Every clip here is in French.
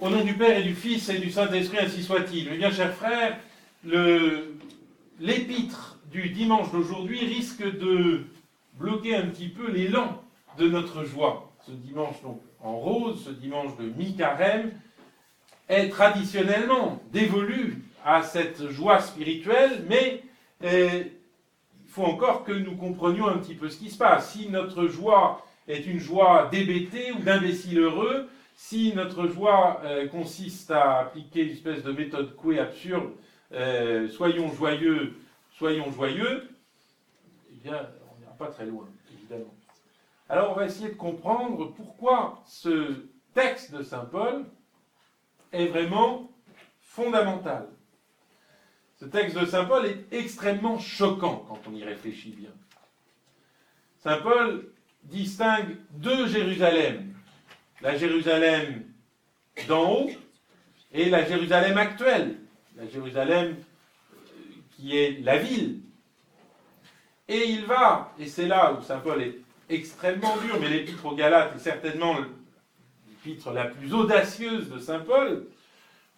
Au nom du Père et du Fils et du Saint-Esprit, ainsi soit-il. Mais bien, chers frères, l'épître du dimanche d'aujourd'hui risque de bloquer un petit peu l'élan de notre joie. Ce dimanche donc en rose, ce dimanche de mi-carême, est traditionnellement dévolu à cette joie spirituelle, mais eh, il faut encore que nous comprenions un petit peu ce qui se passe. Si notre joie est une joie d'hébété ou d'imbécile heureux, si notre joie euh, consiste à appliquer une espèce de méthode couée absurde, euh, soyons joyeux, soyons joyeux, eh bien, on n'ira pas très loin, évidemment. Alors, on va essayer de comprendre pourquoi ce texte de Saint Paul est vraiment fondamental. Ce texte de Saint Paul est extrêmement choquant quand on y réfléchit bien. Saint Paul distingue deux Jérusalem. La Jérusalem d'en haut et la Jérusalem actuelle. La Jérusalem euh, qui est la ville. Et il va, et c'est là où Saint Paul est extrêmement dur, mais l'épître aux Galates est certainement l'épître la plus audacieuse de Saint Paul.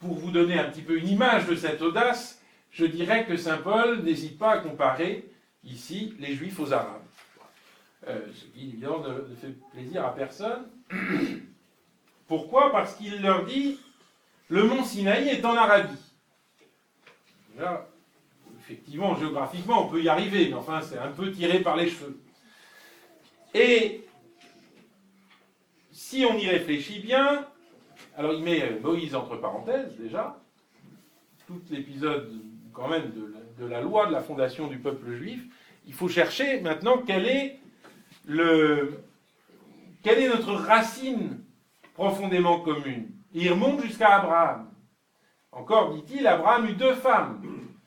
Pour vous donner un petit peu une image de cette audace, je dirais que Saint Paul n'hésite pas à comparer ici les Juifs aux Arabes. Euh, ce qui, évidemment, ne, fait plaisir à personne. Pourquoi? Parce qu'il leur dit le mont Sinaï est en Arabie. Là, effectivement, géographiquement, on peut y arriver, mais enfin, c'est un peu tiré par les cheveux. Et si on y réfléchit bien, alors il met Moïse entre parenthèses déjà, tout l'épisode quand même de la, loi de la fondation du peuple juif, il faut chercher maintenant quelle est, le, quelle est notre racine profondément commune. il remonte jusqu'à Abraham. Encore dit-il, Abraham eut deux femmes.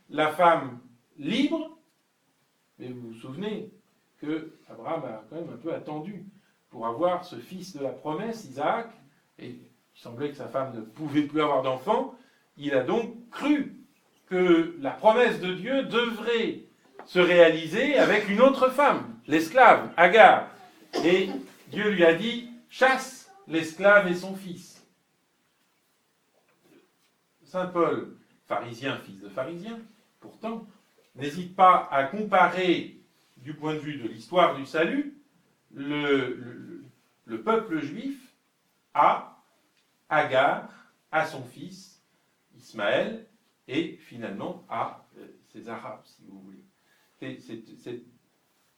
La femme libre, mais vous vous souvenez que Abraham a quand même un peu attendu pour avoir ce fils de la promesse, Isaac, et il semblait que sa femme ne pouvait plus avoir d'enfant. Il a donc cru que la promesse de Dieu devrait se réaliser avec une autre femme, l'esclave, Agar. Et Dieu lui a dit, chasse l'esclave et son fils. Saint Paul, pharisien, fils de pharisien, pourtant, n'hésite pas à comparer, du point de vue de l'histoire du salut, le, le peuple juif à Agar, à son fils, Ismaël, et finalement à euh, ces Arabes, si vous voulez.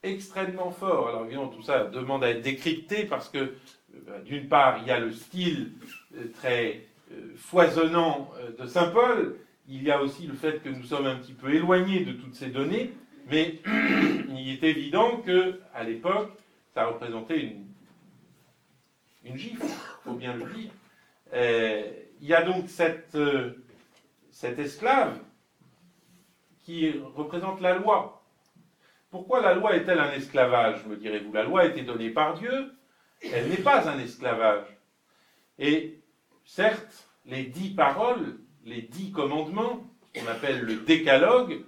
Extrêmement fort. Alors évidemment, tout ça demande à être décrypté parce que, euh, d'une part, il y a le style euh, très foisonnant de Saint Paul, il y a aussi le fait que nous sommes un petit peu éloignés de toutes ces données, mais il est évident que à l'époque, ça représentait une, une gifle, faut bien le dire. il y a donc cette cet esclave qui représente la loi. Pourquoi la loi est-elle un esclavage, me direz-vous? La loi a été donnée par Dieu, elle n'est pas un esclavage. Et certes, les dix paroles, les dix commandements, qu'on appelle le décalogue,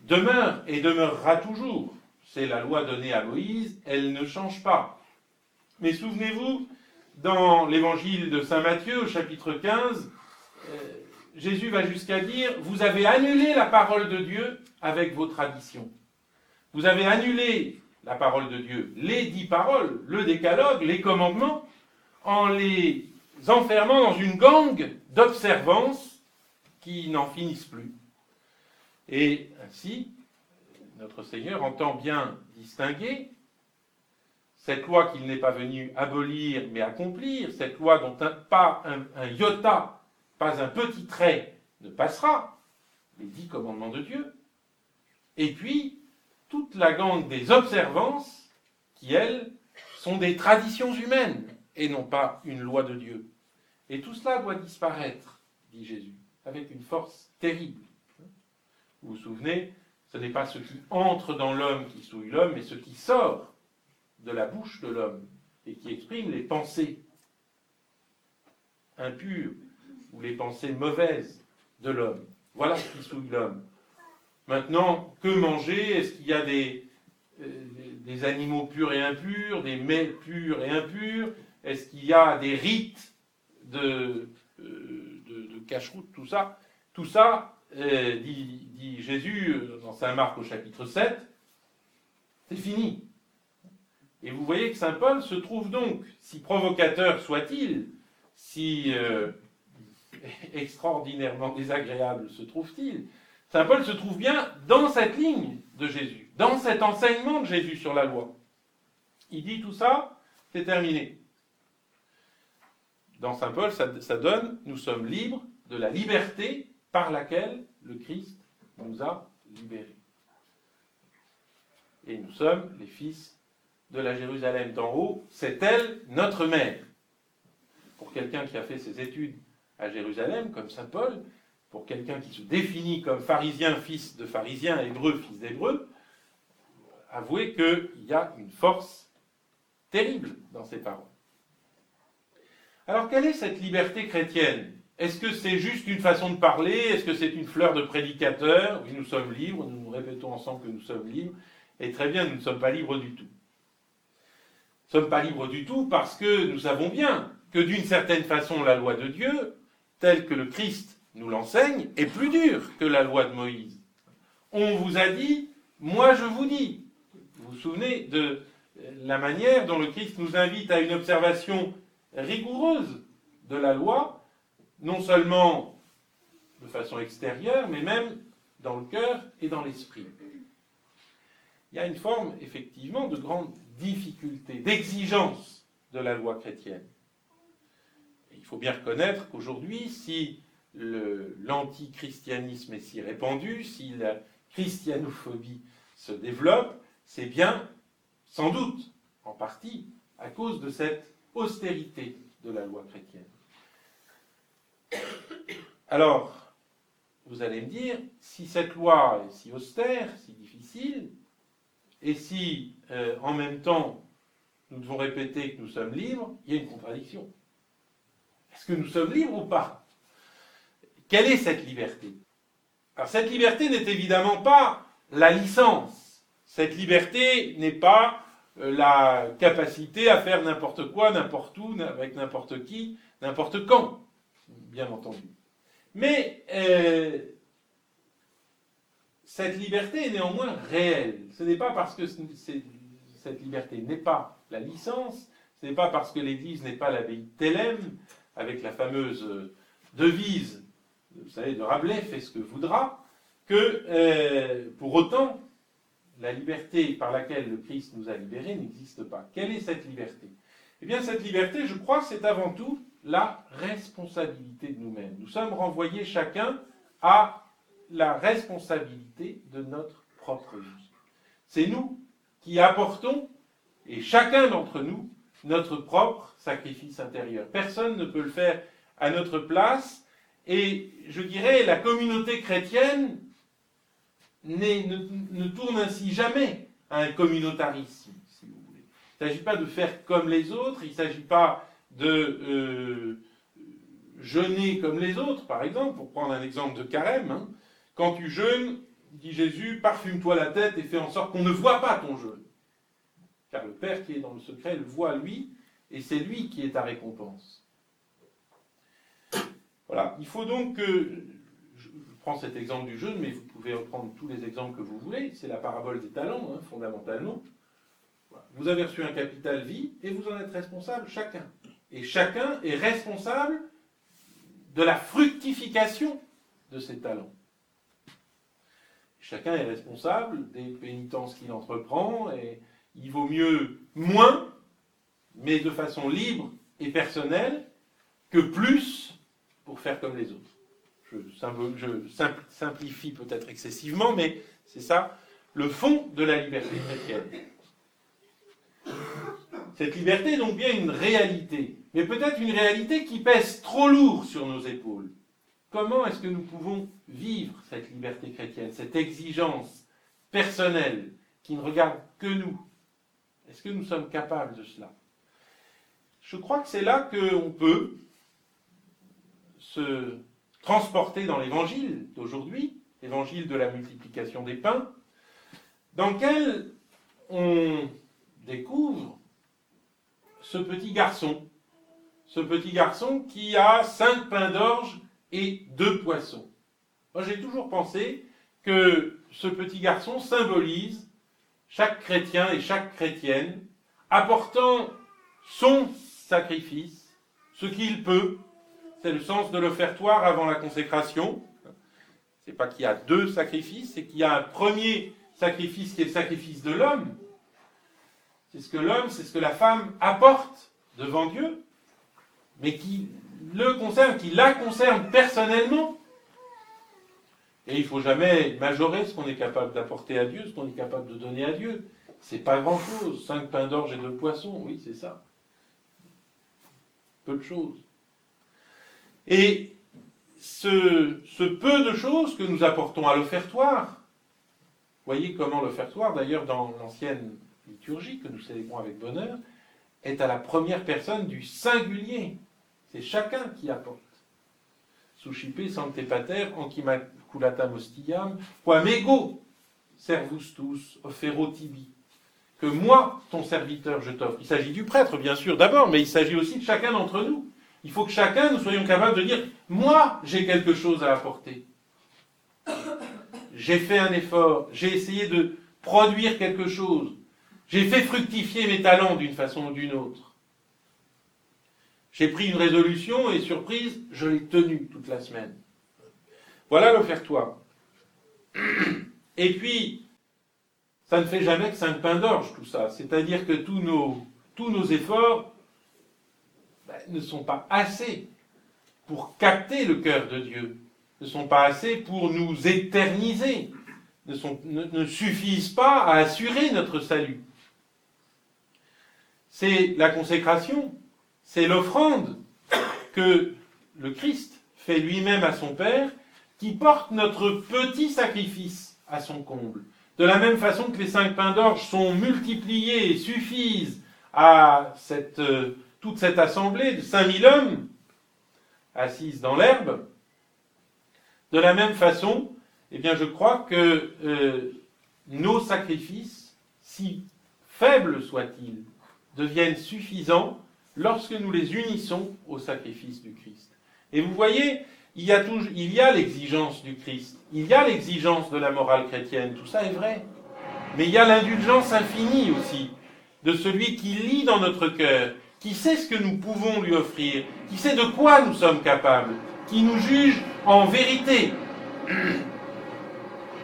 demeurent et demeurera toujours. C'est la loi donnée à Moïse, elle ne change pas. Mais souvenez-vous, dans l'évangile de Saint Matthieu, au chapitre 15, Jésus va jusqu'à dire, vous avez annulé la parole de Dieu avec vos traditions. Vous avez annulé la parole de Dieu, les dix paroles, le décalogue, les commandements, en les enfermant dans une gangue d'observances qui n'en finissent plus. Et ainsi, notre Seigneur entend bien distinguer cette loi qu'il n'est pas venu abolir mais accomplir, cette loi dont pas un, un iota pas un petit trait ne passera, les dix commandements de Dieu, et puis toute la gangue des observances qui, elles, sont des traditions humaines et non pas une loi de Dieu. Et tout cela doit disparaître, dit Jésus, avec une force terrible. Vous vous souvenez, ce n'est pas ce qui entre dans l'homme qui souille l'homme, mais ce qui sort de la bouche de l'homme et qui exprime les pensées impures ou les pensées mauvaises de l'homme. Voilà ce qui souille l'homme. Maintenant, que manger? Est-ce qu'il y a des, euh, des, animaux purs et impurs, des mets purs et impurs? Est-ce qu'il y a des rites de cache-route, tout ça, tout ça, euh, dit, Jésus euh, dans Saint Marc au chapitre 7, c'est fini. Et vous voyez que Saint Paul se trouve donc, si provocateur soit-il, si euh, extraordinairement désagréable se trouve-t-il, Saint Paul se trouve bien dans cette ligne de Jésus, dans cet enseignement de Jésus sur la loi. Il dit tout ça, c'est terminé. Dans Saint Paul, ça, donne, nous sommes libres de la liberté par laquelle le Christ nous a libérés. Et nous sommes les fils de la Jérusalem d'en haut, c'est elle notre mère. Pour quelqu'un qui a fait ses études à Jérusalem, comme Saint Paul, pour quelqu'un qui se définit comme pharisien, fils de pharisien, hébreu, fils d'hébreu, avouez qu'il y a une force terrible dans ces paroles. Alors quelle est cette liberté chrétienne? Est-ce que c'est juste une façon de parler? Est-ce que c'est une fleur de prédicateur? Oui, nous sommes libres, nous nous répétons ensemble que nous sommes libres, et très bien, nous ne sommes pas libres du tout. Nous ne sommes pas libres du tout parce que nous savons bien que d'une certaine façon, la loi de Dieu, telle que le Christ nous l'enseigne, est plus dure que la loi de Moïse. On vous a dit, moi je vous dis. Vous vous souvenez de la manière dont le Christ nous invite à une observation rigoureuse de la loi, non seulement de façon extérieure, mais même dans le cœur et dans l'esprit. Il y a une forme, effectivement, de grande difficulté, d'exigence de la loi chrétienne. il faut bien reconnaître qu'aujourd'hui, si l'antichristianisme est si répandu, si la christianophobie se développe, c'est bien, sans doute, en partie, à cause de cette austérité de la loi chrétienne. Alors, vous allez me dire, si cette loi est si austère, si difficile, et si euh, en même temps nous devons répéter que nous sommes libres, il y a une contradiction. Est-ce que nous sommes libres ou pas? Quelle est cette liberté? Alors cette liberté n'est évidemment pas la licence. Cette liberté n'est pas euh, la capacité à faire n'importe quoi, n'importe où, avec n'importe qui, n'importe quand, bien entendu. Mais euh, cette liberté est néanmoins réelle. Ce n'est pas parce que cette liberté n'est pas la licence, ce n'est pas parce que l'Église n'est pas l'abbaye de Thélème, avec la fameuse devise, vous savez, de Rabelais, fait ce que voudra, que euh, pour autant, la liberté par laquelle le Christ nous a libérés n'existe pas. Quelle est cette liberté? Eh bien, cette liberté, je crois, c'est avant tout la responsabilité de nous-mêmes. Nous sommes renvoyés chacun à la responsabilité de notre propre vie. C'est nous qui apportons, et chacun d'entre nous, notre propre sacrifice intérieur. Personne ne peut le faire à notre place, et je dirais, la communauté chrétienne ne, ne, tourne ainsi jamais à un communautarisme, si vous voulez. Il ne s'agit pas de faire comme les autres, il ne s'agit pas de euh, jeûner comme les autres, par exemple, pour prendre un exemple de carême. Hein. Quand tu jeûnes, dit Jésus, parfume-toi la tête et fais en sorte qu'on ne voit pas ton jeûne. Car le Père qui est dans le secret le voit lui, et c'est lui qui est ta récompense. Voilà, il faut donc que, je prends cet exemple du jeûne, mais vous pouvez reprendre tous les exemples que vous voulez, c'est la parabole des talents, hein, fondamentalement. Vous avez reçu un capital vie et vous en êtes responsable chacun. Et chacun est responsable de la fructification de ces talents. Chacun est responsable des pénitences qu'il entreprend et il vaut mieux moins, mais de façon libre et personnelle, que plus pour faire comme les autres. Je, simplifie peut-être excessivement, mais c'est ça le fond de la liberté chrétienne. Cette liberté est donc bien une réalité, mais peut-être une réalité qui pèse trop lourd sur nos épaules. Comment est-ce que nous pouvons vivre cette liberté chrétienne, cette exigence personnelle qui ne regarde que nous? Est-ce que nous sommes capables de cela? Je crois que c'est là qu'on peut se transporter dans l'évangile d'aujourd'hui, l'évangile de la multiplication des pains, dans lequel on découvre ce petit garçon, ce petit garçon qui a cinq pains d'orge et deux poissons. Moi, j'ai toujours pensé que ce petit garçon symbolise chaque chrétien et chaque chrétienne apportant son sacrifice, ce qu'il peut. C'est le sens de l'offertoire avant la consécration. C'est pas qu'il y a deux sacrifices, c'est qu'il y a un premier sacrifice qui est le sacrifice de l'homme. C'est ce que l'homme, c'est ce que la femme apporte devant Dieu, mais qui le concerne, qui la concerne personnellement. Et il ne faut jamais majorer ce qu'on est capable d'apporter à Dieu, ce qu'on est capable de donner à Dieu. C'est pas grand-chose. Cinq pains d'orge et deux poissons, oui, c'est ça. Peu de choses. Et ce, peu de choses que nous apportons à l'offertoire, voyez comment l'offertoire, d'ailleurs dans l'ancienne liturgie que nous célébrons avec bonheur, est à la première personne du singulier. C'est chacun qui apporte. Suscipe sancte pater, ancimaculatam ostiam, quam ego servus offero tibi. Que moi, ton serviteur, je t'offre. Il s'agit du prêtre, bien sûr, d'abord, mais il s'agit aussi de chacun d'entre nous. Il faut que chacun, nous soyons capables de dire, moi, j'ai quelque chose à apporter. J'ai fait un effort, j'ai essayé de produire quelque chose. J'ai fait fructifier mes talents d'une façon ou d'une autre. J'ai pris une résolution et surprise, je l'ai tenue toute la semaine. Voilà l'offertoire. Et puis, ça ne fait jamais que cinq pains d'orge, tout ça. C'est-à-dire que tous nos, efforts ne sont pas assez pour capter le cœur de Dieu, ne sont pas assez pour nous éterniser, ne, suffisent pas à assurer notre salut. C'est la consécration, c'est l'offrande que le Christ fait lui-même à son Père, qui porte notre petit sacrifice à son comble. De la même façon que les cinq pains d'orge sont multipliés et suffisent à cette, euh, toute cette assemblée de 5000 hommes assises dans l'herbe, de la même façon, eh bien, je crois que euh, nos sacrifices, si faibles soient-ils, deviennent suffisants lorsque nous les unissons au sacrifice du Christ. Et vous voyez, il y a, il y a l'exigence du Christ, il y a l'exigence de la morale chrétienne, tout ça est vrai. Mais il y a l'indulgence infinie aussi de celui qui lit dans notre cœur, qui sait ce que nous pouvons lui offrir, qui sait de quoi nous sommes capables, qui nous juge en vérité?